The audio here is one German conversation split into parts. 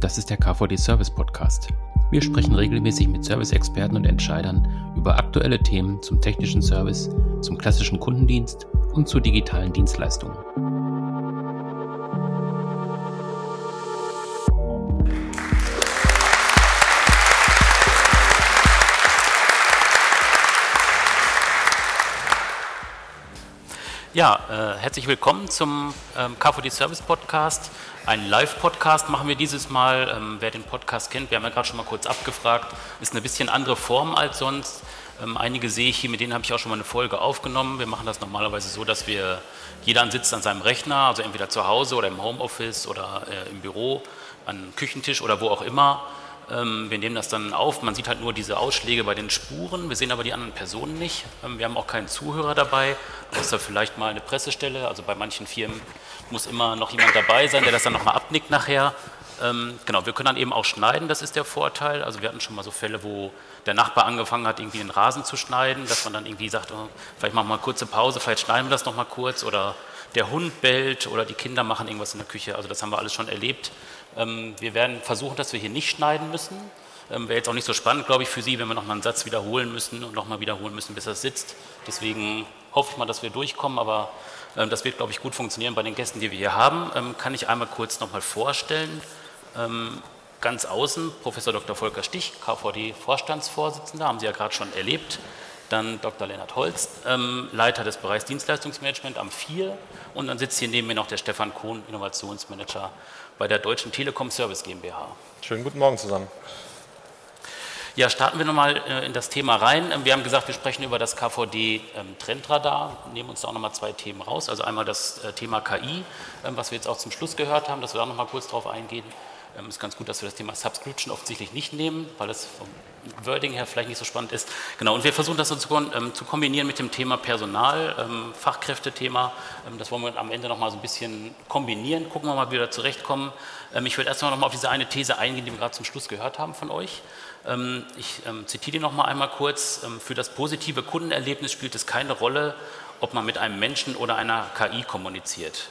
Das ist der KVD Service Podcast. Wir sprechen regelmäßig mit Service-Experten und Entscheidern über aktuelle Themen zum technischen Service, zum klassischen Kundendienst und zu digitalen Dienstleistungen. Ja, äh, herzlich willkommen zum ähm, KVD Service Podcast. Ein Live-Podcast machen wir dieses Mal. Ähm, wer den Podcast kennt, wir haben ja gerade schon mal kurz abgefragt, ist eine bisschen andere Form als sonst. Ähm, einige sehe ich hier, mit denen habe ich auch schon mal eine Folge aufgenommen. Wir machen das normalerweise so, dass wir, jeder sitzt an seinem Rechner, also entweder zu Hause oder im Homeoffice oder äh, im Büro, an Küchentisch oder wo auch immer wir nehmen das dann auf. Man sieht halt nur diese Ausschläge bei den Spuren. Wir sehen aber die anderen Personen nicht. Ähm, wir haben auch keinen Zuhörer dabei, außer vielleicht mal eine Pressestelle. Also bei manchen Firmen muss immer noch jemand dabei sein, der das dann nochmal abnickt nachher. Ähm, genau, wir können dann eben auch schneiden, das ist der Vorteil. Also wir hatten schon mal so Fälle, wo der Nachbar angefangen hat, irgendwie den Rasen zu schneiden, dass man dann irgendwie sagt, oh, vielleicht machen wir mal kurze Pause, vielleicht schneiden wir das nochmal kurz oder der Hund bellt oder die Kinder machen irgendwas in der Küche. Also das haben wir alles schon erlebt. Ähm, wir werden versuchen, dass wir hier nicht schneiden müssen. Ähm, Wäre jetzt auch nicht so spannend, glaube ich, für Sie, wenn wir nochmal einen Satz wiederholen müssen und nochmal wiederholen müssen, bis das sitzt. Deswegen hoffe ich mal, dass wir durchkommen, aber ähm, das wird, glaube ich, gut funktionieren bei den Gästen, die wir hier haben. Kann ich einmal kurz nochmal vorstellen. Ganz außen Professor Dr. Volker Stich, KVD-Vorstandsvorsitzender, haben Sie ja gerade schon erlebt. Dann Dr. Lennart Holz, Leiter des Bereichs Dienstleistungsmanagement am 4. Und dann sitzt hier neben mir noch der Stefan Kohn, Innovationsmanager bei der Deutschen Telekom Service GmbH. Schönen guten Morgen zusammen. Ja, starten wir nochmal äh, in das Thema rein. Ähm, wir haben gesagt, wir sprechen über das KVD ähm, Trendradar, nehmen uns da auch nochmal zwei Themen raus. Also einmal das äh, Thema KI, ähm, was wir jetzt auch zum Schluss gehört haben, dass wir da nochmal kurz drauf eingehen. Es ist ganz gut, dass wir das Thema Subscription offensichtlich nicht nehmen, weil es vom Wording her vielleicht nicht so spannend ist. Genau, und wir versuchen das zu, ähm, zu kombinieren mit dem Thema Personal, ähm, Fachkräftethema. Ähm, das wollen wir am Ende nochmal so ein bisschen kombinieren. Gucken wir mal, wie wir da zurechtkommen. Ähm, ich würde erst noch mal auf diese eine These eingehen, die wir gerade zum Schluss gehört haben von euch. Ähm, ich ähm, zitiere die noch mal einmal kurz. für das positive Kundenerlebnis spielt es keine Rolle, ob man mit einem Menschen oder einer KI kommuniziert.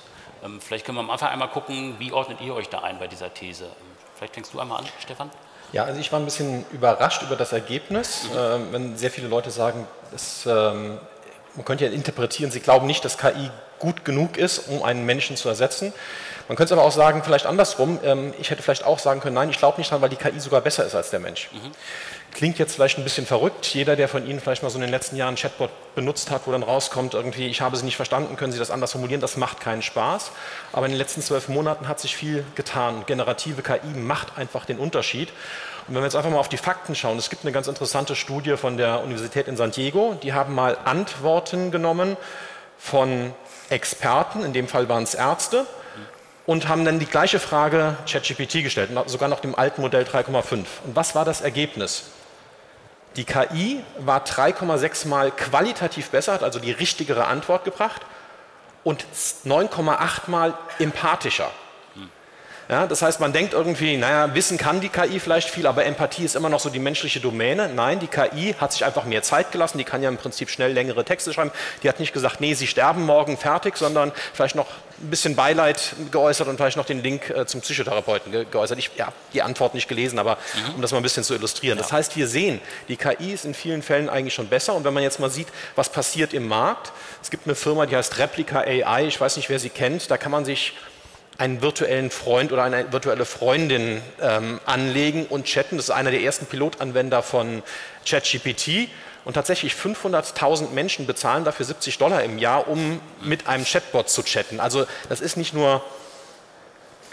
Vielleicht können wir am Anfang einmal gucken, wie ordnet ihr euch da ein bei dieser These? vielleicht fängst du einmal an, Stefan. Ja, also ich war ein bisschen überrascht über das Ergebnis, mhm. äh, wenn sehr viele Leute sagen, das, ähm, man könnte ja interpretieren, sie glauben nicht, dass KI gut genug ist, um einen Menschen zu ersetzen. Man könnte es aber auch sagen, vielleicht andersrum, ähm, ich hätte vielleicht auch sagen können, nein, ich glaube nicht dran, weil die KI sogar besser ist als der Mensch. Mhm. Klingt jetzt vielleicht ein bisschen verrückt. Jeder, der von Ihnen vielleicht mal so in den letzten Jahren Chatbot benutzt hat, wo dann rauskommt, irgendwie, ich habe Sie nicht verstanden, können Sie das anders formulieren, das macht keinen Spaß. Aber in den letzten zwölf Monaten hat sich viel getan. Generative KI macht einfach den Unterschied. Und wenn wir jetzt einfach mal auf die Fakten schauen, es gibt eine ganz interessante Studie von der Universität in San Diego, die haben mal Antworten genommen von Experten, in dem Fall waren es Ärzte, und haben dann die gleiche Frage ChatGPT gestellt, sogar noch dem alten Modell 3,5. Und was war das Ergebnis? Die KI war 3,6 Mal qualitativ besser, hat also die richtigere Antwort gebracht und 9,8 Mal empathischer. Ja, das heißt, man denkt irgendwie, naja, Wissen kann die KI vielleicht viel, aber Empathie ist immer noch so die menschliche Domäne. Nein, die KI hat sich einfach mehr Zeit gelassen, die kann ja im Prinzip schnell längere Texte schreiben. Die hat nicht gesagt, nee, sie sterben morgen fertig, sondern vielleicht noch ein bisschen Beileid geäußert und vielleicht noch den Link äh, zum Psychotherapeuten ge geäußert. Ich habe ja, die Antwort nicht gelesen, aber mhm. um das mal ein bisschen zu illustrieren. Ja. Das heißt, wir sehen, die KI ist in vielen Fällen eigentlich schon besser. Und wenn man jetzt mal sieht, was passiert im Markt, es gibt eine Firma, die heißt Replica AI, ich weiß nicht, wer sie kennt, da kann man sich einen virtuellen Freund oder eine virtuelle Freundin ähm, anlegen und chatten. Das ist einer der ersten Pilotanwender von ChatGPT. Und tatsächlich 500.000 Menschen bezahlen dafür 70 Dollar im Jahr, um mit einem Chatbot zu chatten. Also das ist nicht nur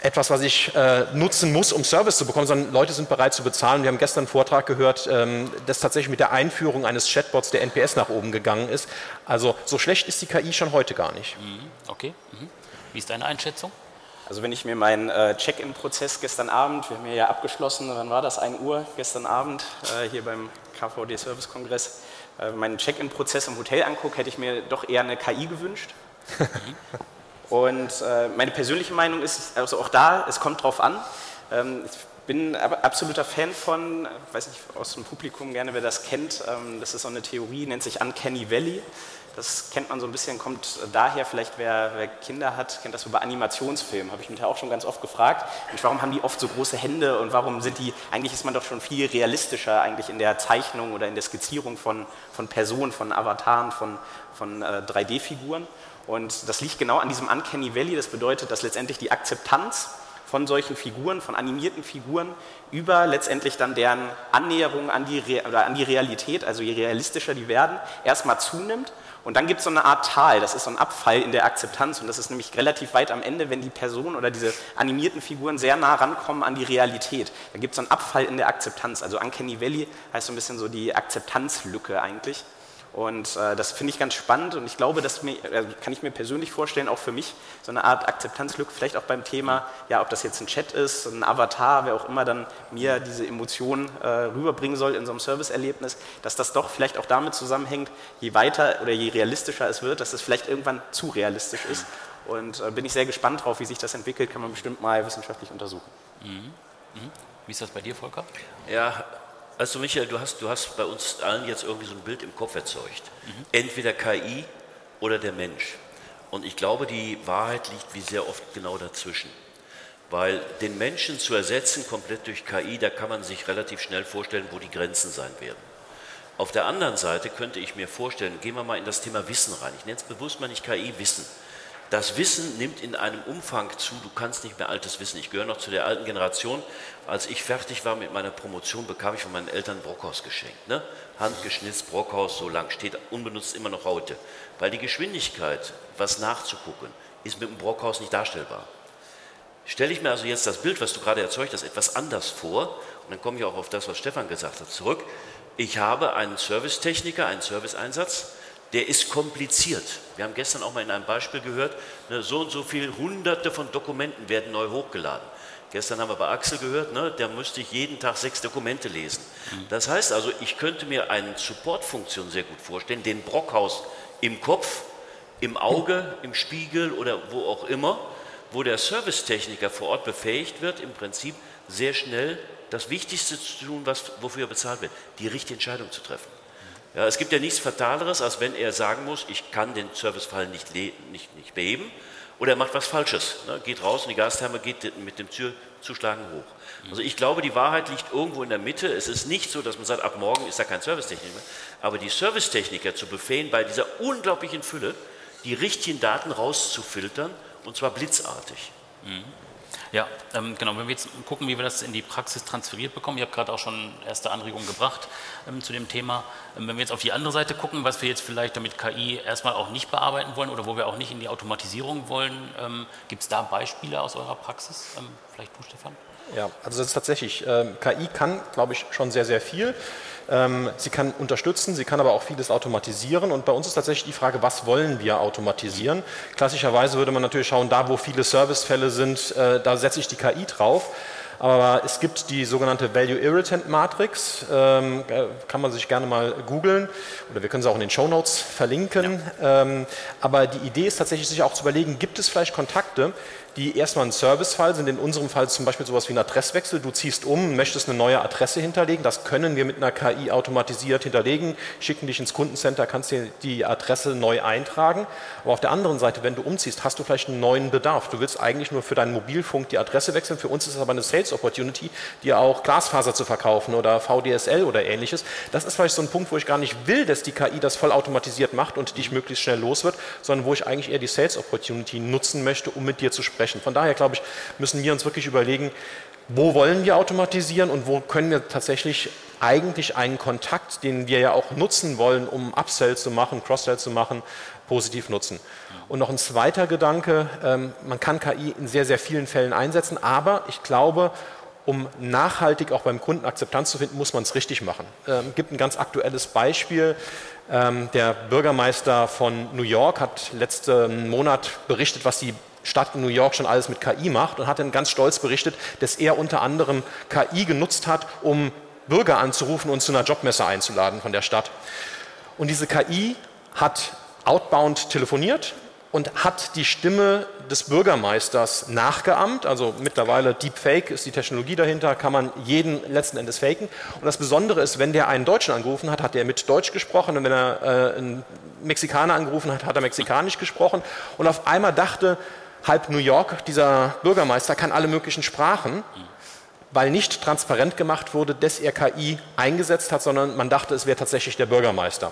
etwas, was ich äh, nutzen muss, um Service zu bekommen, sondern Leute sind bereit zu bezahlen. Wir haben gestern einen Vortrag gehört, ähm, dass tatsächlich mit der Einführung eines Chatbots der NPS nach oben gegangen ist. Also so schlecht ist die KI schon heute gar nicht. Mhm. Okay. Mhm. Wie ist deine Einschätzung? Also wenn ich mir meinen äh, Check-in-Prozess gestern Abend, wir haben ja abgeschlossen, wann war das, 1 Uhr gestern Abend äh, hier beim KVD Service Kongress, äh, meinen Check-in-Prozess im Hotel angucke, hätte ich mir doch eher eine KI gewünscht. Und äh, meine persönliche Meinung ist, also auch da, es kommt drauf an. Ähm, ich bin absoluter Fan von, weiß nicht aus dem Publikum gerne, wer das kennt, ähm, das ist so eine Theorie, nennt sich Uncanny Valley. Das kennt man so ein bisschen, kommt daher, vielleicht wer, wer Kinder hat, kennt das über Animationsfilme, habe ich mich ja auch schon ganz oft gefragt. Und warum haben die oft so große Hände und warum sind die, eigentlich ist man doch schon viel realistischer eigentlich in der Zeichnung oder in der Skizzierung von, von Personen, von Avataren, von, von äh, 3D-Figuren. Und das liegt genau an diesem Uncanny Valley, das bedeutet, dass letztendlich die Akzeptanz von solchen Figuren, von animierten Figuren, über letztendlich dann deren Annäherung an die, Re oder an die Realität, also je realistischer die werden, erstmal zunimmt. Und dann gibt es so eine Art Tal, das ist so ein Abfall in der Akzeptanz und das ist nämlich relativ weit am Ende, wenn die Person oder diese animierten Figuren sehr nah rankommen an die Realität. Da gibt es so einen Abfall in der Akzeptanz. Also Uncanny Valley heißt so ein bisschen so die Akzeptanzlücke eigentlich. Und äh, das finde ich ganz spannend und ich glaube, das mir, äh, kann ich mir persönlich vorstellen, auch für mich so eine Art Akzeptanzlücke, vielleicht auch beim Thema, ja, ob das jetzt ein Chat ist, ein Avatar, wer auch immer dann mir diese Emotionen äh, rüberbringen soll in so einem Serviceerlebnis, dass das doch vielleicht auch damit zusammenhängt, je weiter oder je realistischer es wird, dass es vielleicht irgendwann zu realistisch ist. Und äh, bin ich sehr gespannt drauf, wie sich das entwickelt, kann man bestimmt mal wissenschaftlich untersuchen. Mhm. Mhm. Wie ist das bei dir, Volker? Ja, also Michael, du hast, du hast bei uns allen jetzt irgendwie so ein Bild im Kopf erzeugt. Mhm. Entweder KI oder der Mensch. Und ich glaube, die Wahrheit liegt wie sehr oft genau dazwischen. Weil den Menschen zu ersetzen komplett durch KI, da kann man sich relativ schnell vorstellen, wo die Grenzen sein werden. Auf der anderen Seite könnte ich mir vorstellen, gehen wir mal in das Thema Wissen rein. Ich nenne es bewusst mal nicht KI, Wissen. Das Wissen nimmt in einem Umfang zu, du kannst nicht mehr altes Wissen. Ich gehöre noch zu der alten Generation. Als ich fertig war mit meiner Promotion, bekam ich von meinen Eltern Brockhaus geschenkt. Ne? Handgeschnitzt, Brockhaus, so lang, steht unbenutzt immer noch heute. Weil die Geschwindigkeit, was nachzugucken, ist mit dem Brockhaus nicht darstellbar. Stelle ich mir also jetzt das Bild, was du gerade erzeugt hast, etwas anders vor, und dann komme ich auch auf das, was Stefan gesagt hat, zurück. Ich habe einen Servicetechniker, einen Serviceeinsatz, der ist kompliziert. Wir haben gestern auch mal in einem Beispiel gehört, ne, so und so viele hunderte von Dokumenten werden neu hochgeladen. Gestern haben wir bei Axel gehört, ne, der müsste ich jeden Tag sechs Dokumente lesen. Mhm. Das heißt also, ich könnte mir eine Supportfunktion sehr gut vorstellen, den Brockhaus im Kopf, im Auge, im Spiegel oder wo auch immer, wo der Servicetechniker vor Ort befähigt wird, im Prinzip sehr schnell das Wichtigste zu tun, was, wofür er bezahlt wird, die richtige Entscheidung zu treffen. Ja, es gibt ja nichts Fataleres, als wenn er sagen muss, ich kann den Servicefall nicht, nicht, nicht beheben oder er macht was Falsches, ne, geht raus und die Gastherme geht mit dem Türzuschlagen hoch. Also ich glaube, die Wahrheit liegt irgendwo in der Mitte. Es ist nicht so, dass man sagt, ab morgen ist da kein Servicetechniker mehr, aber die Servicetechniker zu befehlen, bei dieser unglaublichen Fülle die richtigen Daten rauszufiltern und zwar blitzartig. Mhm. Ja, ähm, genau. Wenn wir jetzt gucken, wie wir das in die Praxis transferiert bekommen, ich habe gerade auch schon erste Anregungen gebracht ähm, zu dem Thema. Ähm, wenn wir jetzt auf die andere Seite gucken, was wir jetzt vielleicht damit KI erstmal auch nicht bearbeiten wollen oder wo wir auch nicht in die Automatisierung wollen, ähm, gibt es da Beispiele aus eurer Praxis? Ähm, vielleicht du, Stefan? Ja, also das ist tatsächlich, ähm, KI kann, glaube ich, schon sehr, sehr viel. Ähm, sie kann unterstützen, sie kann aber auch vieles automatisieren. Und bei uns ist tatsächlich die Frage, was wollen wir automatisieren? Klassischerweise würde man natürlich schauen, da wo viele Servicefälle sind, äh, da setze ich die KI drauf. Aber es gibt die sogenannte Value Irritant Matrix, ähm, äh, kann man sich gerne mal googeln oder wir können sie auch in den Show Notes verlinken. Ja. Ähm, aber die Idee ist tatsächlich, sich auch zu überlegen, gibt es vielleicht Kontakte, die erstmal ein Servicefall sind, in unserem Fall zum Beispiel sowas wie ein Adresswechsel. Du ziehst um, möchtest eine neue Adresse hinterlegen. Das können wir mit einer KI automatisiert hinterlegen, schicken dich ins Kundencenter, kannst dir die Adresse neu eintragen. Aber auf der anderen Seite, wenn du umziehst, hast du vielleicht einen neuen Bedarf. Du willst eigentlich nur für deinen Mobilfunk die Adresse wechseln. Für uns ist es aber eine Sales Opportunity, dir auch Glasfaser zu verkaufen oder VDSL oder ähnliches. Das ist vielleicht so ein Punkt, wo ich gar nicht will, dass die KI das vollautomatisiert macht und dich möglichst schnell los wird, sondern wo ich eigentlich eher die Sales Opportunity nutzen möchte, um mit dir zu sprechen sprechen. Von daher, glaube ich, müssen wir uns wirklich überlegen, wo wollen wir automatisieren und wo können wir tatsächlich eigentlich einen Kontakt, den wir ja auch nutzen wollen, um Upsell zu machen, Cross-Sell zu machen, positiv nutzen. Und noch ein zweiter Gedanke, ähm, man kann KI in sehr, sehr vielen Fällen einsetzen, aber ich glaube, um nachhaltig auch beim Kunden Akzeptanz zu finden, muss man es richtig machen. Es ähm, gibt ein ganz aktuelles Beispiel. Ähm, der Bürgermeister von New York hat letzten Monat berichtet, was die Stadt New York schon alles mit KI macht und hat dann ganz stolz berichtet, dass er unter anderem KI genutzt hat, um Bürger anzurufen und zu einer Jobmesse einzuladen von der Stadt. Und diese KI hat outbound telefoniert, und hat die Stimme des Bürgermeisters nachgeahmt. Also mittlerweile Deepfake ist die Technologie dahinter, kann man jeden letzten Endes faken. Und das Besondere ist, wenn der einen Deutschen angerufen hat, hat er mit Deutsch gesprochen und wenn er äh, einen Mexikaner angerufen hat, hat er mexikanisch gesprochen. Und auf einmal dachte halb New York, dieser Bürgermeister kann alle möglichen Sprachen weil nicht transparent gemacht wurde, dass er KI eingesetzt hat, sondern man dachte, es wäre tatsächlich der Bürgermeister.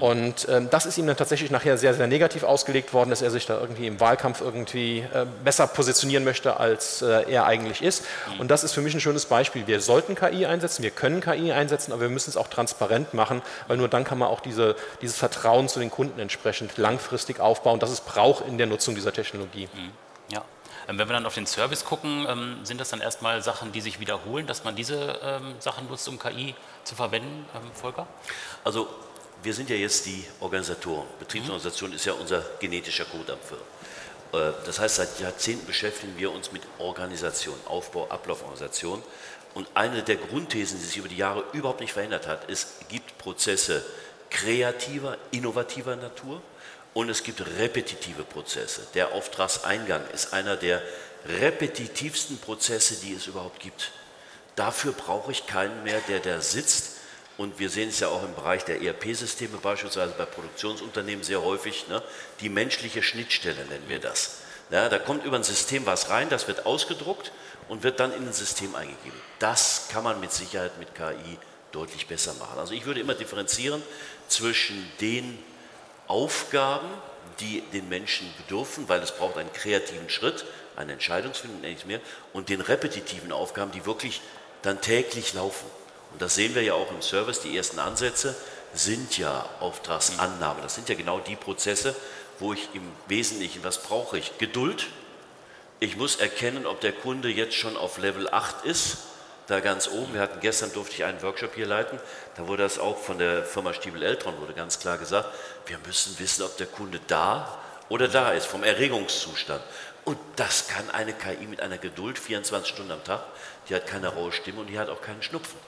Und äh, das ist ihm dann tatsächlich nachher sehr, sehr negativ ausgelegt worden, dass er sich da irgendwie im Wahlkampf irgendwie äh, besser positionieren möchte, als äh, er eigentlich ist. Und das ist für mich ein schönes Beispiel. Wir sollten KI einsetzen, wir können KI einsetzen, aber wir müssen es auch transparent machen, weil nur dann kann man auch diese, dieses Vertrauen zu den Kunden entsprechend langfristig aufbauen, das es braucht in der Nutzung dieser Technologie. Mhm. Ja. Ähm, wenn wir dann auf den Service gucken, ähm, sind das dann erstmal Sachen, die sich wiederholen, dass man diese ähm, Sachen nutzt, um KI zu verwenden, Volker? Also wir sind ja jetzt die Organisatoren. Betriebsorganisation mhm. ist ja unser genetischer Codeampfer. Äh, das heißt, seit Jahrzehnten beschäftigen wir uns mit Organisation, Aufbau, Ablauforganisation. Und eine der Grundthesen, die sich über die Jahre überhaupt nicht verändert hat, ist, es gibt Prozesse kreativer, innovativer Natur und es gibt repetitive Prozesse. Der Auftragseingang ist einer der repetitivsten Prozesse, die es überhaupt gibt. Dafür brauche ich keinen mehr, der da sitzt. Und wir sehen es ja auch im Bereich der ERP-Systeme, beispielsweise bei Produktionsunternehmen sehr häufig, ne? die menschliche Schnittstelle nennen wir das. Ja, da kommt über ein System was rein, das wird ausgedruckt und wird dann in ein System eingegeben. Das kann man mit Sicherheit mit KI deutlich besser machen. Also ich würde immer differenzieren zwischen den Aufgaben, die den Menschen bedürfen, weil es braucht einen kreativen Schritt, eine Entscheidungsfindung, nichts mehr, und den repetitiven Aufgaben, die wirklich dann täglich laufen. Und das sehen wir ja auch im Service, die ersten Ansätze sind ja Auftragsannahme. Das sind ja genau die Prozesse, wo ich im Wesentlichen, was brauche ich? Geduld. Ich muss erkennen, ob der Kunde jetzt schon auf Level 8 ist da ganz oben. Wir hatten gestern durfte ich einen Workshop hier leiten. Da wurde das auch von der Firma Stiebel Eltron wurde ganz klar gesagt. Wir müssen wissen, ob der Kunde da oder da ist vom Erregungszustand. Und das kann eine KI mit einer Geduld 24 Stunden am Tag. Die hat keine raue Stimme und die hat auch keinen Schnupfen.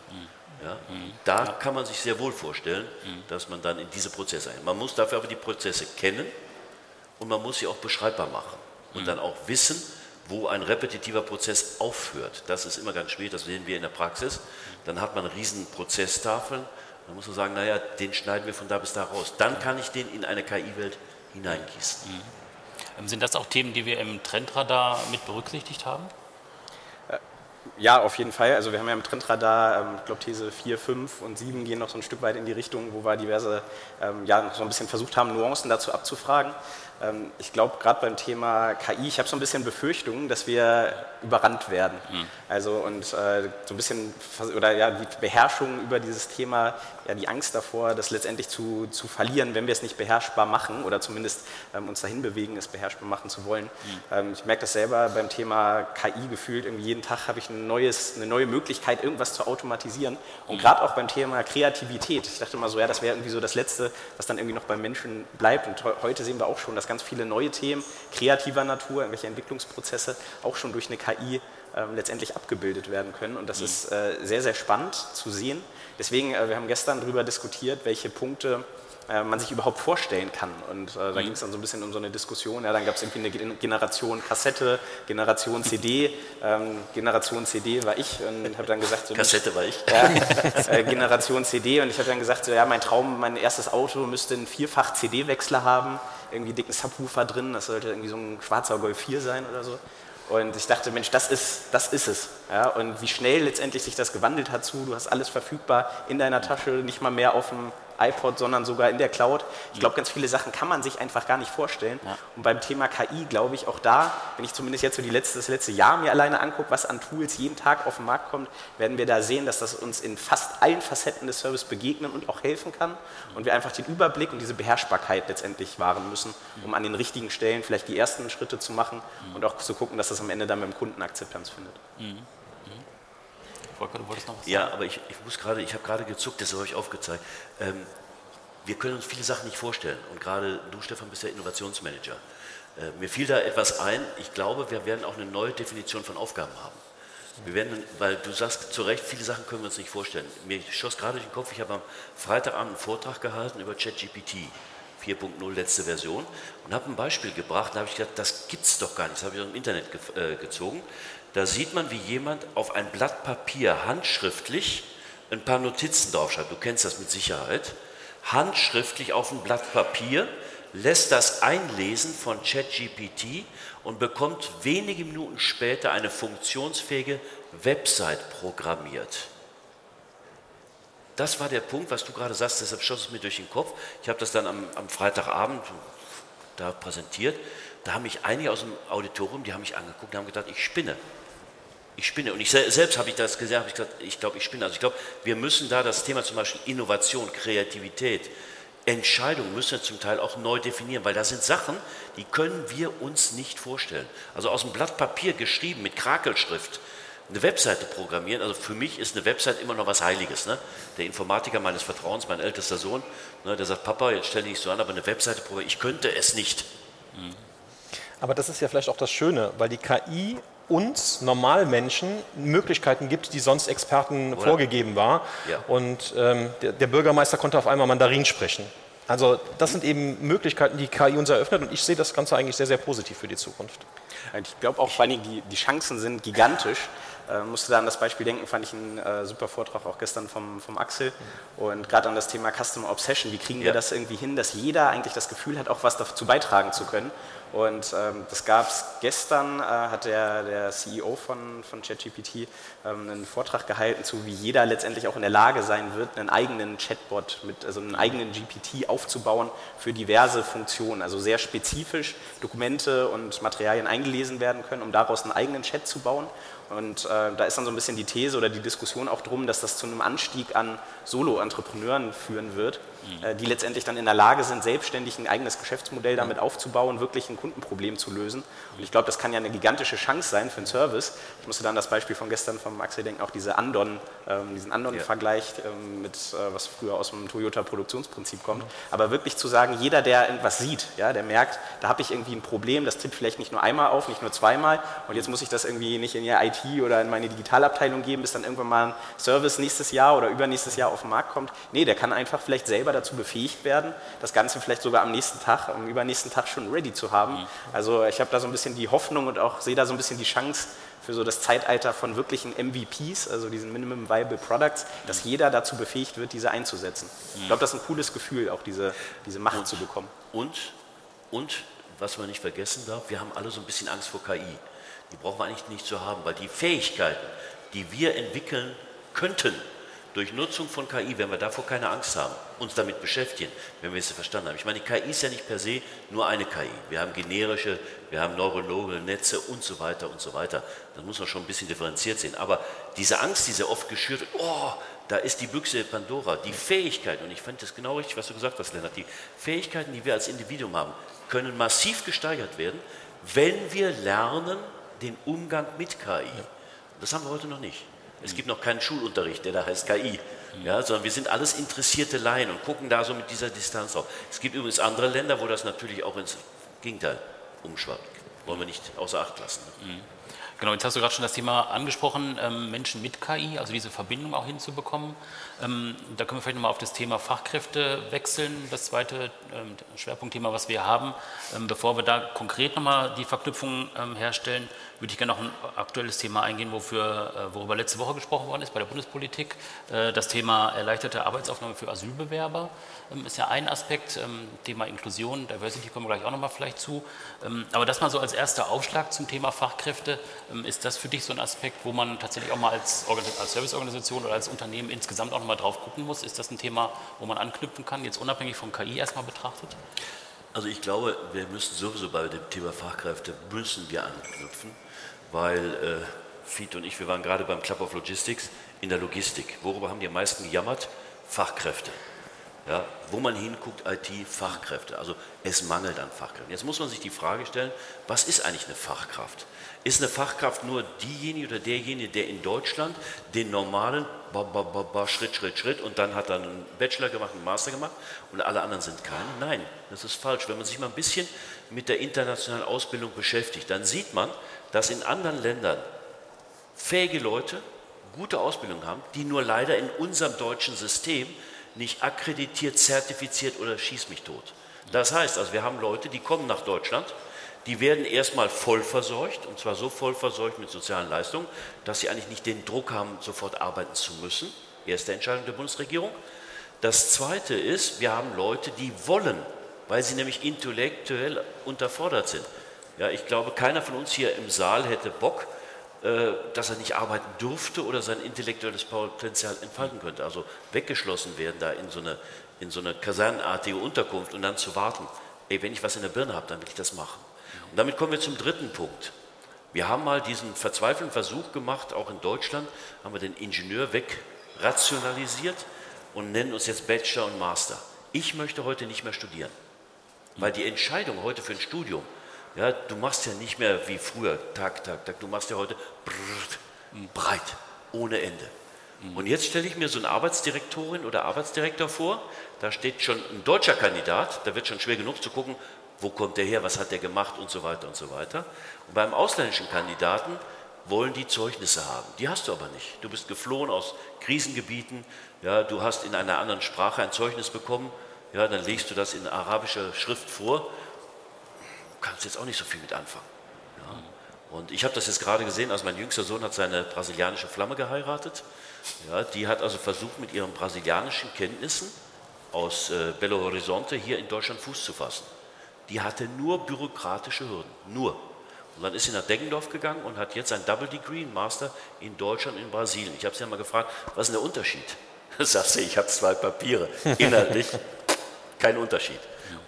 Ja? Da kann man sich sehr wohl vorstellen, dass man dann in diese Prozesse ein. Man muss dafür aber die Prozesse kennen und man muss sie auch beschreibbar machen und dann auch wissen, wo ein repetitiver Prozess aufhört. Das ist immer ganz schwierig, das sehen wir in der Praxis. Dann hat man riesen Prozesstafeln. Dann muss man sagen, naja, den schneiden wir von da bis da raus. Dann kann ich den in eine KI-Welt hineingießen. Mhm. Ähm, sind das auch Themen, die wir im Trendradar mit berücksichtigt haben? Äh, ja, auf jeden Fall. Also wir haben ja im Trendradar, ähm, ich glaube These 4, 5 und 7 gehen noch so ein Stück weit in die Richtung, wo wir diverse, ähm, ja, so ein bisschen versucht haben, Nuancen dazu abzufragen. Ähm, ich glaube, gerade beim Thema KI, ich habe so ein bisschen Befürchtungen, dass wir überrannt werden. Mhm. Also und äh, so ein bisschen, oder ja, die Beherrschung über dieses Thema, ja, die Angst davor, das letztendlich zu, zu verlieren, wenn wir es nicht beherrschbar machen oder zumindest ähm, uns dahin bewegen, es beherrschbar machen zu wollen. Mhm. Ähm, ich merke das selber beim Thema KI gefühlt, irgendwie jeden Tag habe ich ein neues, eine neue Möglichkeit, irgendwas zu automatisieren. Und mhm. gerade auch beim Thema Kreativität. Ich dachte immer so, ja, das wäre irgendwie so das Letzte, was dann irgendwie noch beim Menschen bleibt. Und heute sehen wir auch schon, dass ganz viele neue Themen kreativer Natur, irgendwelche Entwicklungsprozesse auch schon durch eine KI ähm, letztendlich abgebildet werden können. Und das mhm. ist äh, sehr, sehr spannend zu sehen. Deswegen, äh, wir haben gestern darüber diskutiert, welche Punkte man sich überhaupt vorstellen kann. Und äh, da mhm. ging es dann so ein bisschen um so eine Diskussion. Ja, dann gab es irgendwie eine Generation Kassette, Generation CD. Ähm, Generation CD war ich und habe dann gesagt... So, Kassette war ich. Ja, äh, Generation CD und ich habe dann gesagt, so, ja, mein Traum, mein erstes Auto müsste einen Vierfach-CD-Wechsler haben, irgendwie dicken Subwoofer drin, das sollte irgendwie so ein schwarzer Golf 4 sein oder so. Und ich dachte, Mensch, das ist, das ist es. Ja, und wie schnell letztendlich sich das gewandelt hat zu, du hast alles verfügbar in deiner Tasche, nicht mal mehr auf dem iPod, sondern sogar in der Cloud. Ich glaube, ganz viele Sachen kann man sich einfach gar nicht vorstellen. Ja. Und beim Thema KI glaube ich auch da, wenn ich zumindest jetzt so die letzte, das letzte Jahr mir alleine angucke, was an Tools jeden Tag auf den Markt kommt, werden wir da sehen, dass das uns in fast allen Facetten des Service begegnen und auch helfen kann. Und wir einfach den Überblick und diese Beherrschbarkeit letztendlich wahren müssen, um an den richtigen Stellen vielleicht die ersten Schritte zu machen und auch zu gucken, dass das am Ende dann mit dem Kunden Akzeptanz findet. Mhm. Volker, du wolltest noch was sagen? Ja, aber ich, ich muss gerade, ich habe gerade gezuckt, das habe ich aufgezeigt. Ähm, wir können uns viele Sachen nicht vorstellen. Und gerade du, Stefan, bist ja Innovationsmanager. Äh, mir fiel da etwas ein. Ich glaube, wir werden auch eine neue Definition von Aufgaben haben. Wir werden, weil du sagst zu Recht, viele Sachen können wir uns nicht vorstellen. Mir schoss gerade durch den Kopf, ich habe am Freitagabend einen Vortrag gehalten über ChatGPT. 4.0 letzte Version und habe ein Beispiel gebracht. Da habe ich gedacht, das gibt es doch gar nicht. Das habe ich aus dem Internet ge äh, gezogen. Da sieht man, wie jemand auf ein Blatt Papier handschriftlich ein paar Notizen draufschreibt. Du kennst das mit Sicherheit. Handschriftlich auf ein Blatt Papier lässt das einlesen von ChatGPT und bekommt wenige Minuten später eine funktionsfähige Website programmiert. Das war der Punkt, was du gerade sagst, deshalb schoss es mir durch den Kopf. Ich habe das dann am, am Freitagabend da präsentiert. Da haben mich einige aus dem Auditorium, die haben mich angeguckt und haben gedacht, ich spinne. Ich spinne. Und ich selbst habe ich das gesehen, habe ich gesagt, ich glaube, ich spinne. Also ich glaube, wir müssen da das Thema zum Beispiel Innovation, Kreativität, Entscheidungen müssen wir zum Teil auch neu definieren, weil da sind Sachen, die können wir uns nicht vorstellen. Also aus dem Blatt Papier geschrieben mit Krakelschrift, eine Webseite programmieren, also für mich ist eine Webseite immer noch was Heiliges. Ne? Der Informatiker meines Vertrauens, mein ältester Sohn, ne, der sagt, Papa, jetzt stell dich nicht so an, aber eine Webseite programmieren, ich könnte es nicht. Aber das ist ja vielleicht auch das Schöne, weil die KI uns Normalmenschen Möglichkeiten gibt, die sonst Experten Oder? vorgegeben war. Ja. Und ähm, der, der, Bürgermeister konnte auf einmal Mandarin sprechen. Also das sind eben Möglichkeiten, die KI uns eröffnet und ich sehe das Ganze eigentlich sehr, sehr positiv für die Zukunft. Ich glaube auch vor allem, die, die Chancen sind gigantisch. Äh, musste da an das Beispiel denken, fand ich einen äh, super Vortrag auch gestern vom, vom Axel. Und gerade an das Thema Customer Obsession, wie kriegen wir das irgendwie hin, dass jeder eigentlich das Gefühl hat, auch was dazu beitragen zu können. Und ähm, das gab es gestern, äh, hat der, der CEO von, von ChatGPT ähm, einen Vortrag gehalten zu, wie jeder letztendlich auch in der Lage sein wird, einen eigenen Chatbot, mit, also einen eigenen GPT aufzubauen für diverse Funktionen. Also sehr spezifisch Dokumente und Materialien eingelesen werden können, um daraus einen eigenen Chat zu bauen. Und äh, da ist dann so ein bisschen die These oder die Diskussion auch drum, dass das zu einem Anstieg an Solo-Entrepreneuren führen wird, mhm. äh, die letztendlich dann in der Lage sind, selbstständig ein eigenes Geschäftsmodell damit aufzubauen, wirklich ein Kundenproblem zu lösen. Und ich glaube, das kann ja eine gigantische Chance sein für einen Service. Ich musste dann das Beispiel von gestern vom Axel denken, auch diese Andon, ähm, diesen Andon-Vergleich ähm, mit, äh, was früher aus dem Toyota-Produktionsprinzip kommt. Mhm. Aber wirklich zu sagen, jeder, der irgendwas sieht, ja, der merkt, da habe ich irgendwie ein Problem, das tritt vielleicht nicht nur einmal auf, nicht nur zweimal und jetzt muss ich das irgendwie nicht in ihr IT oder in meine Digitalabteilung geben, bis dann irgendwann mal ein Service nächstes Jahr oder übernächstes Jahr auf den Markt kommt. Nee, der kann einfach vielleicht selber dazu befähigt werden, das Ganze vielleicht sogar am nächsten Tag, am übernächsten Tag schon ready zu haben. Mhm. Also ich habe da so ein bisschen die Hoffnung und auch sehe da so ein bisschen die Chance für so das Zeitalter von wirklichen MVPs, also diesen Minimum Viable Products, dass mhm. jeder dazu befähigt wird, diese einzusetzen. Ich mhm. glaube, das ist ein cooles Gefühl, auch diese, diese Macht und, zu bekommen. Und, und, was man nicht vergessen darf, wir haben alle so ein bisschen Angst vor KI. Die brauchen wir eigentlich nicht zu haben, weil die Fähigkeiten, die wir entwickeln könnten, durch Nutzung von KI, wenn wir davor keine Angst haben, uns damit beschäftigen, wenn wir es verstanden haben. Ich meine, KI ist ja nicht per se nur eine KI. Wir haben generische, wir haben neuronale Netze und so weiter und so weiter. Das muss man schon ein bisschen differenziert sehen. Aber diese Angst, die sehr oft geschürt wird, oh, da ist die Büchse Pandora, die Fähigkeiten, und ich fand das genau richtig, was du gesagt hast, Lennart, die Fähigkeiten, die wir als Individuum haben, können massiv gesteigert werden, wenn wir lernen, den Umgang mit KI. Das haben wir heute noch nicht. Es gibt noch keinen Schulunterricht, der da heißt KI. Ja, sondern wir sind alles interessierte Laien und gucken da so mit dieser Distanz auf. Es gibt übrigens andere Länder, wo das natürlich auch ins Gegenteil umschwappt. Wollen wir nicht außer Acht lassen. Mhm. Genau, jetzt hast du gerade schon das Thema angesprochen, ähm, Menschen mit KI, also diese Verbindung auch hinzubekommen. Ähm, da können wir vielleicht nochmal auf das Thema Fachkräfte wechseln, das zweite ähm, Schwerpunktthema, was wir haben. Bevor wir da konkret nochmal die Verknüpfung herstellen, würde ich gerne noch ein aktuelles Thema eingehen, wofür, äh, worüber letzte Woche gesprochen worden ist bei der Bundespolitik. Äh, das Thema erleichterte Arbeitsaufnahme für Asylbewerber ähm, ist ja ein Aspekt. Ähm, Thema Inklusion, Diversity kommen wir gleich auch nochmal vielleicht zu. Ähm, aber das mal so als erster Aufschlag zum Thema Fachkräfte. Ist das für dich so ein Aspekt, wo man tatsächlich auch mal als, als Serviceorganisation oder als Unternehmen insgesamt auch nochmal drauf gucken muss? Ist das ein Thema, wo man anknüpfen kann, jetzt unabhängig vom KI erstmal betrachtet? Also ich glaube, wir müssen sowieso bei dem Thema Fachkräfte müssen wir anknüpfen, weil äh, Fiet und ich, wir waren gerade beim Club of Logistics in der Logistik. Worüber haben die am meisten gejammert? Fachkräfte. Ja, wo man hinguckt, IT-Fachkräfte. Also es mangelt an Fachkräften. Jetzt muss man sich die Frage stellen, was ist eigentlich eine Fachkraft? Ist eine Fachkraft nur diejenige oder derjenige, der in Deutschland den normalen ba, ba, ba, Schritt, Schritt, Schritt und dann hat er einen Bachelor gemacht, einen Master gemacht und alle anderen sind keine? Nein, das ist falsch. Wenn man sich mal ein bisschen mit der internationalen Ausbildung beschäftigt, dann sieht man, dass in anderen Ländern fähige Leute gute Ausbildung haben, die nur leider in unserem deutschen System nicht akkreditiert, zertifiziert oder schieß mich tot. Das heißt also, wir haben Leute, die kommen nach Deutschland, die werden erstmal voll versorgt, und zwar so voll versorgt mit sozialen Leistungen, dass sie eigentlich nicht den Druck haben, sofort arbeiten zu müssen. Erste Entscheidung der Bundesregierung. Das Zweite ist, wir haben Leute, die wollen, weil sie nämlich intellektuell unterfordert sind. Ja, ich glaube, keiner von uns hier im Saal hätte Bock, dass er nicht arbeiten durfte oder sein intellektuelles Potenzial entfalten könnte. Also weggeschlossen werden da in so eine, in so eine kasernenartige Unterkunft und dann zu warten, ey, wenn ich was in der Birne habe, dann will ich das machen. Und damit kommen wir zum dritten Punkt. Wir haben mal diesen verzweifelten Versuch gemacht, auch in Deutschland, haben wir den Ingenieur wegrationalisiert und nennen uns jetzt Bachelor und Master. Ich möchte heute nicht mehr studieren, weil die Entscheidung heute für ein Studium, ja, du machst ja nicht mehr wie früher, Tag, Tag, Tag, du machst ja heute breit, ohne Ende. Und jetzt stelle ich mir so eine Arbeitsdirektorin oder Arbeitsdirektor vor, da steht schon ein deutscher Kandidat, da wird schon schwer genug zu gucken, wo kommt der her, was hat der gemacht und so weiter und so weiter. Und beim ausländischen Kandidaten wollen die Zeugnisse haben. Die hast du aber nicht. Du bist geflohen aus Krisengebieten, ja, du hast in einer anderen Sprache ein Zeugnis bekommen, ja, dann legst du das in arabischer Schrift vor. Du kannst jetzt auch nicht so viel mit anfangen. Ja. Und ich habe das jetzt gerade gesehen, also mein jüngster Sohn hat seine brasilianische Flamme geheiratet. Ja, die hat also versucht, mit ihren brasilianischen Kenntnissen aus äh, Belo Horizonte hier in Deutschland Fuß zu fassen. Die hatte nur bürokratische Hürden, nur. Und dann ist sie nach Deggendorf gegangen und hat jetzt ein Double Degree, ein Master in Deutschland und in Brasilien. Ich habe sie ja mal gefragt, was ist denn der Unterschied? Da sagt sie, ich habe zwei Papiere. Inhaltlich kein Unterschied.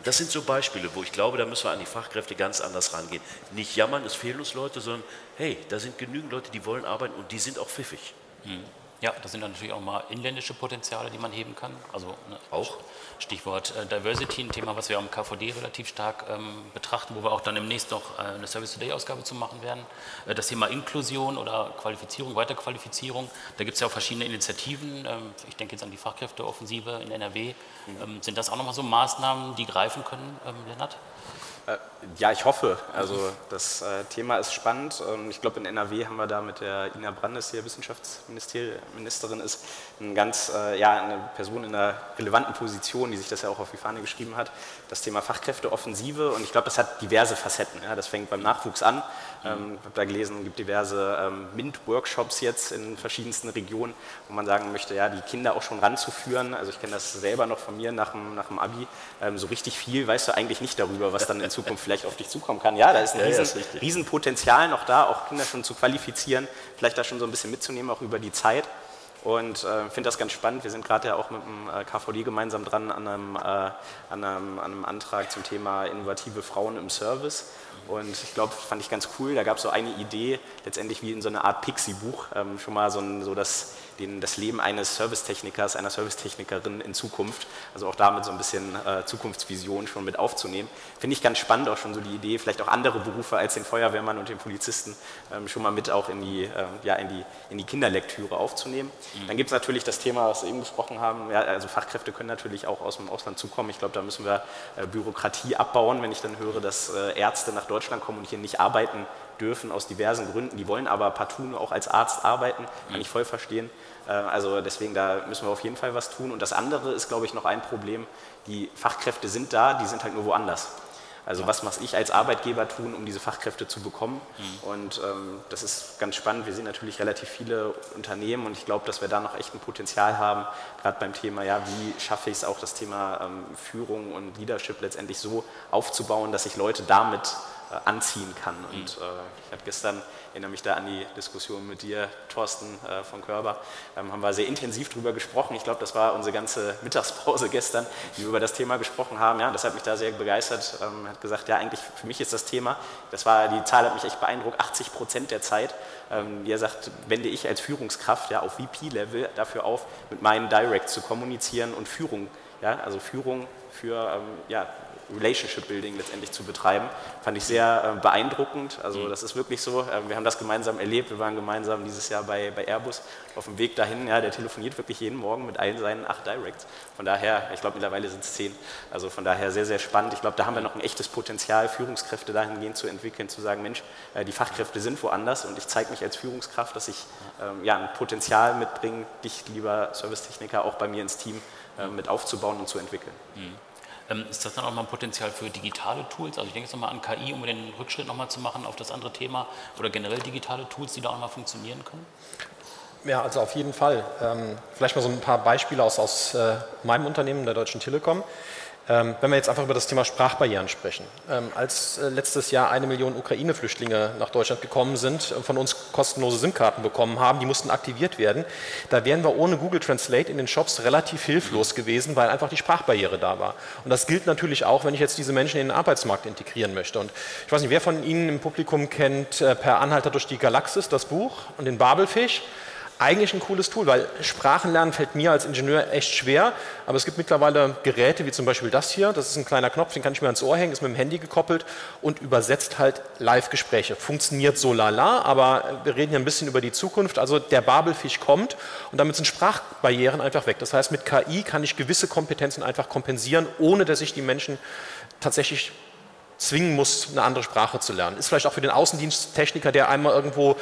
Das sind so Beispiele, wo ich glaube, da müssen wir an die Fachkräfte ganz anders rangehen. Nicht jammern, es fehlen uns Leute, sondern hey, da sind genügend Leute, die wollen arbeiten und die sind auch pfiffig. Mhm. Ja, das sind dann natürlich auch mal inländische Potenziale, die man heben kann. Also ne, auch Stichwort äh, Diversity, ein Thema, was wir am KVD relativ stark ähm, betrachten, wo wir auch dann demnächst noch äh, eine Service Today Ausgabe zu machen werden. Äh, das Thema Inklusion oder Qualifizierung, Weiterqualifizierung, da gibt es ja auch verschiedene Initiativen. Ähm, ich denke jetzt an die Fachkräfteoffensive in NRW. Mhm. Ähm, sind das auch nochmal so Maßnahmen, die greifen können, ähm, Lennart? Äh, ja, ich hoffe. Also das äh, Thema ist spannend. Ich glaube, in NRW haben wir da mit der Ina Brandes, die ja Wissenschaftsministerin ist, eine ganz, äh, ja, eine Person in einer relevanten Position, die sich das ja auch auf die Fahne geschrieben hat. Das Thema Fachkräfteoffensive und ich glaube, das hat diverse Facetten. Ja. Das fängt beim Nachwuchs an. Ähm, ich habe da gelesen, es gibt diverse ähm, MINT-Workshops jetzt in verschiedensten Regionen, wo man sagen möchte, ja, die Kinder auch schon ranzuführen. Also ich kenne das selber noch von mir nach dem, nach dem Abi. Ähm, so richtig viel weißt du eigentlich nicht darüber, was dann in Zukunft vielleicht auf dich zukommen kann. Ja, da ist ein ja, riesen, ja, Riesenpotenzial noch da, auch Kinder schon zu qualifizieren, vielleicht da schon so ein bisschen mitzunehmen, auch über die Zeit. Und äh, finde das ganz spannend. Wir sind gerade ja auch mit dem äh, KVD gemeinsam dran an einem, äh, an, einem, an einem Antrag zum Thema innovative Frauen im Service. Und ich glaube, fand ich ganz cool. Da gab es so eine Idee, letztendlich wie in so einer Art Pixie-Buch, ähm, schon mal so, ein, so das, den, das Leben eines Servicetechnikers, einer Servicetechnikerin in Zukunft. Also auch damit so ein bisschen äh, Zukunftsvision schon mit aufzunehmen. Finde ich ganz spannend auch schon so die Idee, vielleicht auch andere Berufe als den Feuerwehrmann und den Polizisten ähm, schon mal mit auch in die, äh, ja, in die, in die Kinderlektüre aufzunehmen. Mhm. Dann gibt es natürlich das Thema, was wir eben besprochen haben. Ja, also Fachkräfte können natürlich auch aus dem Ausland zukommen. Ich glaube, da müssen wir äh, Bürokratie abbauen, wenn ich dann höre, dass äh, Ärzte nach Deutschland kommen und hier nicht arbeiten dürfen aus diversen Gründen. Die wollen aber partout auch als Arzt arbeiten, kann ich voll verstehen. Äh, also deswegen, da müssen wir auf jeden Fall was tun. Und das andere ist, glaube ich, noch ein Problem. Die Fachkräfte sind da, die sind halt nur woanders. Also was muss ich als Arbeitgeber tun, um diese Fachkräfte zu bekommen? Mhm. Und ähm, das ist ganz spannend. Wir sehen natürlich relativ viele Unternehmen und ich glaube, dass wir da noch echt ein Potenzial haben, gerade beim Thema, ja, wie schaffe ich es auch, das Thema ähm, Führung und Leadership letztendlich so aufzubauen, dass ich Leute damit anziehen kann. Und mhm. äh, ich habe gestern, erinnere mich da an die Diskussion mit dir, Thorsten äh, von Körber, ähm, haben wir sehr intensiv darüber gesprochen. Ich glaube, das war unsere ganze Mittagspause gestern, die wir über das Thema gesprochen haben. Ja, das hat mich da sehr begeistert. Ähm, hat gesagt, ja, eigentlich für mich ist das Thema, das war, die Zahl hat mich echt beeindruckt, 80 Prozent der Zeit. Ähm, wie er sagt, wende ich als Führungskraft ja, auf VP-Level dafür auf, mit meinen Direct zu kommunizieren und Führung, ja, also Führung für ähm, ja, Relationship Building letztendlich zu betreiben. Fand ich sehr äh, beeindruckend. Also mhm. das ist wirklich so. Äh, wir haben das gemeinsam erlebt. Wir waren gemeinsam dieses Jahr bei, bei Airbus auf dem Weg dahin. Ja, der telefoniert wirklich jeden Morgen mit allen seinen acht Directs. Von daher, ich glaube mittlerweile sind es zehn. Also von daher sehr, sehr spannend. Ich glaube, da haben wir noch ein echtes Potenzial, Führungskräfte dahingehend zu entwickeln, zu sagen, Mensch, äh, die Fachkräfte sind woanders und ich zeige mich als Führungskraft, dass ich ähm, ja, ein Potenzial mitbringe, dich, lieber Servicetechniker, auch bei mir ins Team äh, mit aufzubauen und zu entwickeln. Mhm. Ähm, ist das dann auch mal ein Potenzial für digitale Tools? Also ich denke jetzt nochmal an KI, um den Rückschritt nochmal zu machen auf das andere Thema oder generell digitale Tools, die da auch mal funktionieren können? Ja, also auf jeden Fall. Ähm, vielleicht mal so ein paar Beispiele aus, aus äh, meinem Unternehmen, der Deutschen Telekom. Ähm, wenn wir jetzt einfach über das Thema Sprachbarrieren sprechen. Ähm, als äh, letztes Jahr eine Million Ukraine-Flüchtlinge nach Deutschland gekommen sind, und von uns kostenlose SIM-Karten bekommen haben, die mussten aktiviert werden, da wären wir ohne Google Translate in den Shops relativ hilflos gewesen, weil einfach die Sprachbarriere da war. Und das gilt natürlich auch, wenn ich jetzt diese Menschen in den Arbeitsmarkt integrieren möchte. Und ich weiß nicht, wer von Ihnen im Publikum kennt äh, Per Anhalter durch die Galaxis, das Buch, und den Babelfisch eigentlich ein cooles Tool, weil Sprachenlernen fällt mir als Ingenieur echt schwer, aber es gibt mittlerweile Geräte wie zum Beispiel das hier, das ist ein kleiner Knopf, den kann ich mir ans Ohr hängen, ist mit dem Handy gekoppelt und übersetzt halt Live-Gespräche. Funktioniert so lala, aber wir reden ja ein bisschen über die Zukunft, also der Babelfisch kommt und damit sind Sprachbarrieren einfach weg. Das heißt, mit KI kann ich gewisse Kompetenzen einfach kompensieren, ohne dass ich die Menschen tatsächlich zwingen muss, eine andere Sprache zu lernen. Ist vielleicht auch für den Außendiensttechniker, der einmal irgendwo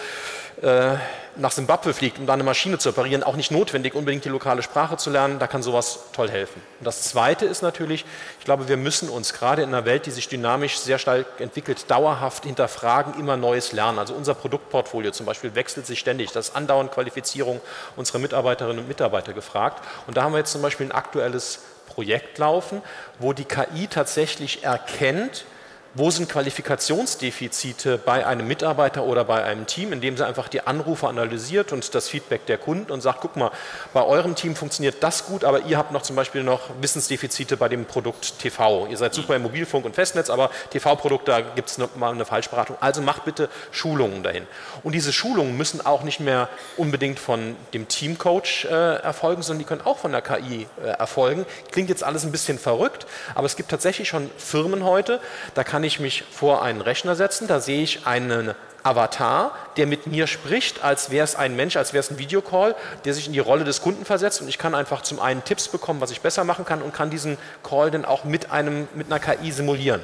äh, nach Simbabwe fliegt, um da eine Maschine zu operieren, auch nicht notwendig, unbedingt die lokale Sprache zu lernen. Da kann sowas toll helfen. Und das Zweite ist natürlich, ich glaube, wir müssen uns gerade in einer Welt, die sich dynamisch sehr stark entwickelt, dauerhaft hinterfragen, immer Neues lernen. Also unser Produktportfolio zum Beispiel wechselt sich ständig. Das ist andauernd Qualifizierung unserer Mitarbeiterinnen und Mitarbeiter gefragt. Und da haben wir jetzt zum Beispiel ein aktuelles Projekt laufen, wo die KI tatsächlich erkennt, wo sind Qualifikationsdefizite bei einem Mitarbeiter oder bei einem Team, indem sie einfach die Anrufe analysiert und das Feedback der Kunden und sagt, guck mal, bei eurem Team funktioniert das gut, aber ihr habt noch zum Beispiel noch Wissensdefizite bei dem Produkt TV. Ihr seid super im Mobilfunk und Festnetz, aber TV-Produkt, da gibt es mal eine Falschberatung. Also macht bitte Schulungen dahin. Und diese Schulungen müssen auch nicht mehr unbedingt von dem Teamcoach äh, erfolgen, sondern die können auch von der KI äh, erfolgen. Klingt jetzt alles ein bisschen verrückt, aber es gibt tatsächlich schon Firmen heute, da kann ich mich vor einen Rechner setzen, da sehe ich einen Avatar, der mit mir spricht, als wäre es ein Mensch, als wäre es ein Videocall, der sich in die Rolle des Kunden versetzt und ich kann einfach zum einen Tipps bekommen, was ich besser machen kann und kann diesen Call dann auch mit, einem, mit einer KI simulieren.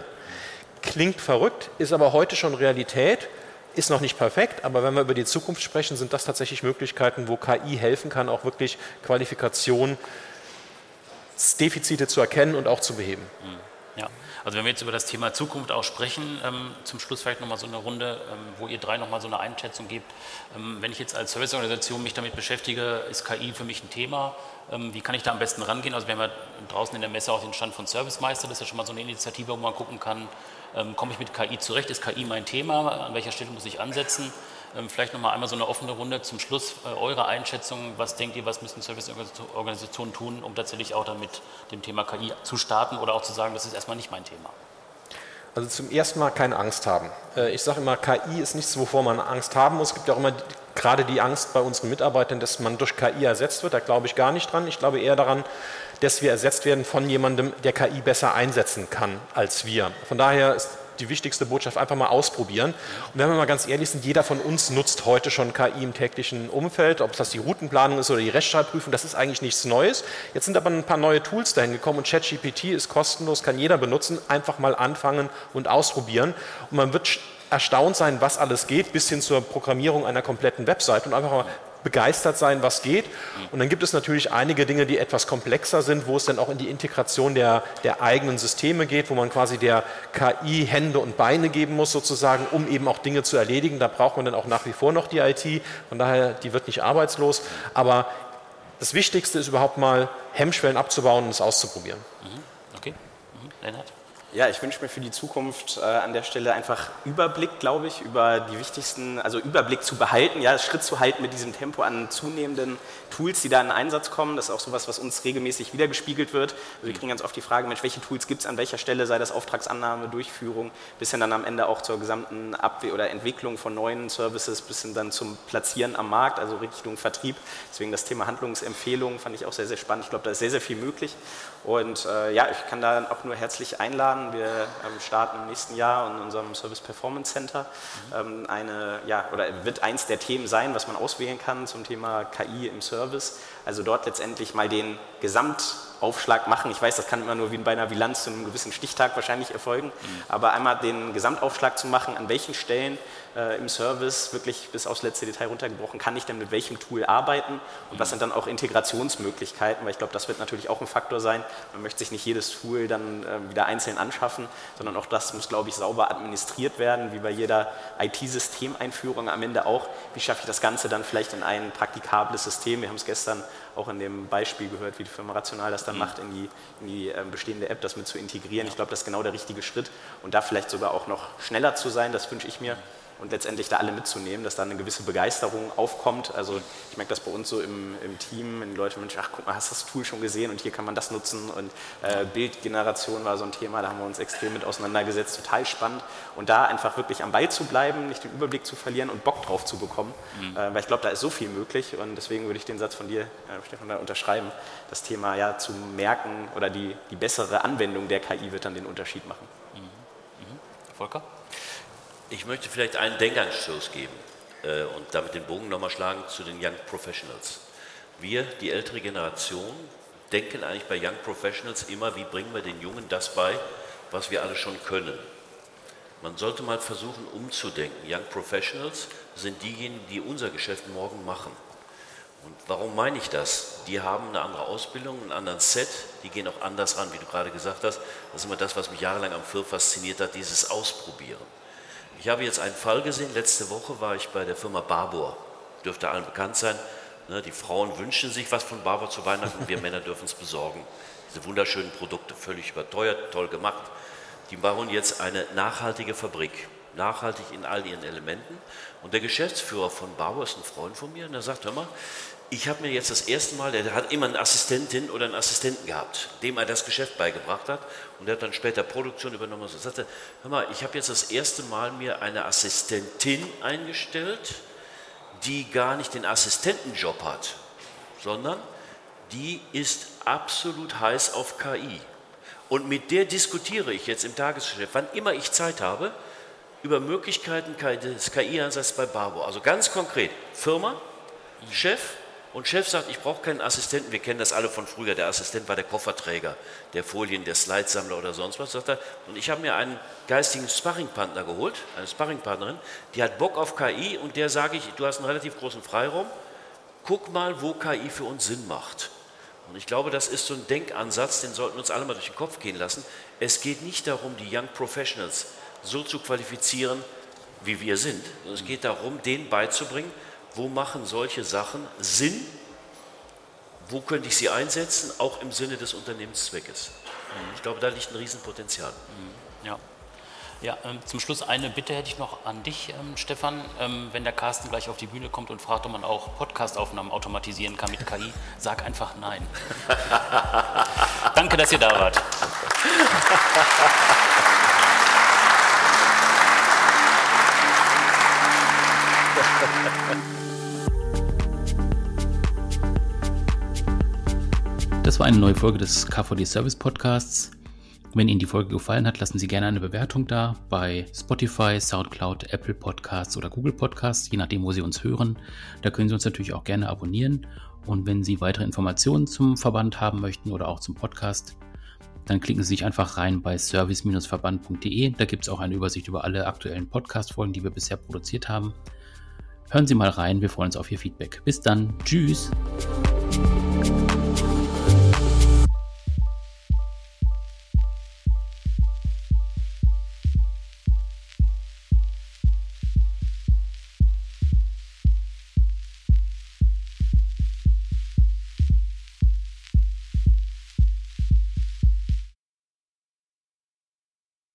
Klingt verrückt, ist aber heute schon Realität, ist noch nicht perfekt, aber wenn wir über die Zukunft sprechen, sind das tatsächlich Möglichkeiten, wo KI helfen kann, auch wirklich Qualifikationsdefizite zu erkennen und auch zu beheben. Ja. Also wenn wir jetzt über das Thema Zukunft auch sprechen, ähm, zum Schluss vielleicht nochmal so eine Runde, ähm, wo ihr drei nochmal so eine Einschätzung gebt. Ähm, wenn ich jetzt als Serviceorganisation mich damit beschäftige, ist KI für mich ein Thema. Ähm, wie kann ich da am besten rangehen? Also wir haben ja draußen in der Messe auch den Stand von Servicemeister, das ist ja schon mal so eine Initiative, wo man gucken kann, ähm, komme ich mit KI zurecht, ist KI mein Thema, an welcher Stelle muss ich ansetzen? Ähm, vielleicht nochmal einmal so eine offene Runde zum Schluss. Äh, eure Einschätzung, was denkt ihr, was müssen Serviceorganisationen tun, um tatsächlich auch dann mit dem Thema KI zu starten oder auch zu sagen, das ist erstmal nicht mein Thema? Also zum ersten Mal keine Angst haben. Äh, ich sage immer, KI ist nichts, wovor man Angst haben muss. Es gibt ja auch immer gerade die Angst bei unseren Mitarbeitern, dass man durch KI ersetzt wird. Da glaube ich gar nicht dran. Ich glaube eher daran, dass wir ersetzt werden von jemandem, der KI besser einsetzen kann als wir. Von daher ist die wichtigste Botschaft, einfach mal ausprobieren. Und wenn wir mal ganz ehrlich sind, jeder von uns nutzt heute schon KI im täglichen Umfeld, ob das die Routenplanung ist oder die Rechtschreibprüfung, das ist eigentlich nichts Neues. Jetzt sind aber ein paar neue Tools dahin gekommen und ChatGPT ist kostenlos, kann jeder benutzen, einfach mal anfangen und ausprobieren. Und man wird erstaunt sein, was alles geht, bis hin zur Programmierung einer kompletten Website und einfach mal begeistert sein, was geht. Und dann gibt es natürlich einige Dinge, die etwas komplexer sind, wo es dann auch in die Integration der, der eigenen Systeme geht, wo man quasi der KI Hände und Beine geben muss, sozusagen, um eben auch Dinge zu erledigen. Da braucht man dann auch nach wie vor noch die IT. Von daher, die wird nicht arbeitslos. Aber das Wichtigste ist überhaupt mal, Hemmschwellen abzubauen und es auszuprobieren. Mhm. Okay. Mhm. Lennart? Ja, ich wünsche mir für die Zukunft äh, an der Stelle einfach Überblick, glaube ich, über die wichtigsten, also Überblick zu behalten, ja, Schritt zu halten mit diesem Tempo an zunehmenden Tools, die da in Einsatz kommen. Das ist auch sowas, was uns regelmäßig wiedergespiegelt wird. Also wir kriegen ganz oft die Frage, Mensch, welche Tools gibt es an welcher Stelle, sei das Auftragsannahme, Durchführung, bis hin dann am Ende auch zur gesamten Abwehr oder Entwicklung von neuen Services, bis hin dann zum Platzieren am Markt, also Richtung Vertrieb. Deswegen das Thema Handlungsempfehlungen fand ich auch sehr, sehr spannend. Ich glaube, da ist sehr, sehr viel möglich. Und äh, ja, ich kann da auch nur herzlich einladen. Wir ähm, starten im nächsten Jahr in unserem Service Performance Center ähm, eine, ja, oder wird eins der Themen sein, was man auswählen kann zum Thema KI im Service. Also dort letztendlich mal den Gesamt Gesamtaufschlag machen. Ich weiß, das kann immer nur wie bei einer Bilanz zu einem gewissen Stichtag wahrscheinlich erfolgen, mhm. aber einmal den Gesamtaufschlag zu machen, an welchen Stellen äh, im Service wirklich bis aufs letzte Detail runtergebrochen, kann ich denn mit welchem Tool arbeiten und was sind dann auch Integrationsmöglichkeiten, weil ich glaube, das wird natürlich auch ein Faktor sein. Man möchte sich nicht jedes Tool dann äh, wieder einzeln anschaffen, sondern auch das muss, glaube ich, sauber administriert werden, wie bei jeder IT-Systemeinführung am Ende auch. Wie schaffe ich das Ganze dann vielleicht in ein praktikables System? Wir haben es gestern auch in dem Beispiel gehört, wie die Firma Rational das dann mhm. macht, in die, in die äh, bestehende App das mit zu integrieren. Ich glaube, das ist genau der richtige Schritt und da vielleicht sogar auch noch schneller zu sein, das wünsche ich mir und letztendlich da alle mitzunehmen, dass da eine gewisse Begeisterung aufkommt. Also ich merke das bei uns so im, im Team, wenn die Leute Mensch, ach guck mal, hast du das Tool schon gesehen und hier kann man das nutzen und äh, Bildgeneration war so ein Thema, da haben wir uns extrem mit auseinandergesetzt, total spannend und da einfach wirklich am Ball zu bleiben, nicht den Überblick zu verlieren und Bock drauf zu bekommen, mhm. äh, weil ich glaube, da ist so viel möglich und deswegen würde ich den Satz von dir, äh, Stefan, da unterschreiben, das Thema ja zu merken oder die, die bessere Anwendung der KI wird dann den Unterschied machen. Mhm. Mhm. Volker? Ich möchte vielleicht einen Denkanstoß geben äh, und damit den Bogen nochmal schlagen zu den Young Professionals. Wir, die ältere Generation, denken eigentlich bei Young Professionals immer, wie bringen wir den Jungen das bei, was wir alle schon können. Man sollte mal versuchen umzudenken. Young Professionals sind diejenigen, die unser Geschäft morgen machen. Und warum meine ich das? Die haben eine andere Ausbildung, einen anderen Set, die gehen auch anders ran, wie du gerade gesagt hast. Das ist immer das, was mich jahrelang am Firm fasziniert hat, dieses Ausprobieren. Ich habe jetzt einen Fall gesehen, letzte Woche war ich bei der Firma Barbour, dürfte allen bekannt sein. Ne, die Frauen wünschen sich was von Barbour zu Weihnachten, wir Männer dürfen es besorgen. Diese wunderschönen Produkte, völlig überteuert, toll gemacht. Die bauen jetzt eine nachhaltige Fabrik, nachhaltig in all ihren Elementen. Und der Geschäftsführer von Barbour ist ein Freund von mir und er sagt, hör mal, ich habe mir jetzt das erste Mal, der hat immer eine Assistentin oder einen Assistenten gehabt, dem er das Geschäft beigebracht hat und der hat dann später Produktion übernommen. Und so sagte, hör mal, ich habe jetzt das erste Mal mir eine Assistentin eingestellt, die gar nicht den Assistentenjob hat, sondern die ist absolut heiß auf KI. Und mit der diskutiere ich jetzt im Tagesgeschäft, wann immer ich Zeit habe, über Möglichkeiten des KI-Einsatzes bei Barbo. Also ganz konkret, Firma, Chef, und Chef sagt, ich brauche keinen Assistenten, wir kennen das alle von früher, der Assistent war der Kofferträger, der Folien, der Slidesammler oder sonst was, sagt er. Und ich habe mir einen geistigen Sparringpartner geholt, eine Sparringpartnerin, die hat Bock auf KI und der sage ich, du hast einen relativ großen Freiraum, guck mal, wo KI für uns Sinn macht. Und ich glaube, das ist so ein Denkansatz, den sollten wir uns alle mal durch den Kopf gehen lassen. Es geht nicht darum, die Young Professionals so zu qualifizieren, wie wir sind. Es geht darum, denen beizubringen, wo machen solche Sachen Sinn, wo könnte ich sie einsetzen, auch im Sinne des Unternehmenszweckes. Ich glaube, da liegt ein Riesenpotenzial. Mhm. Ja. Ja, ähm, zum Schluss eine Bitte hätte ich noch an dich, ähm, Stefan. Ähm, wenn der Carsten gleich auf die Bühne kommt und fragt, ob man auch Podcastaufnahmen automatisieren kann mit KI, sag einfach nein. Danke, dass ihr da wart. Das war eine neue Folge des KVD Service Podcasts. Wenn Ihnen die Folge gefallen hat, lassen Sie gerne eine Bewertung da bei Spotify, SoundCloud, Apple Podcasts oder Google Podcasts, je nachdem, wo Sie uns hören. Da können Sie uns natürlich auch gerne abonnieren. Und wenn Sie weitere Informationen zum Verband haben möchten oder auch zum Podcast, dann klicken Sie sich einfach rein bei service-verband.de. Da gibt es auch eine Übersicht über alle aktuellen Podcast-Folgen, die wir bisher produziert haben. Hören Sie mal rein, wir freuen uns auf Ihr Feedback. Bis dann, tschüss.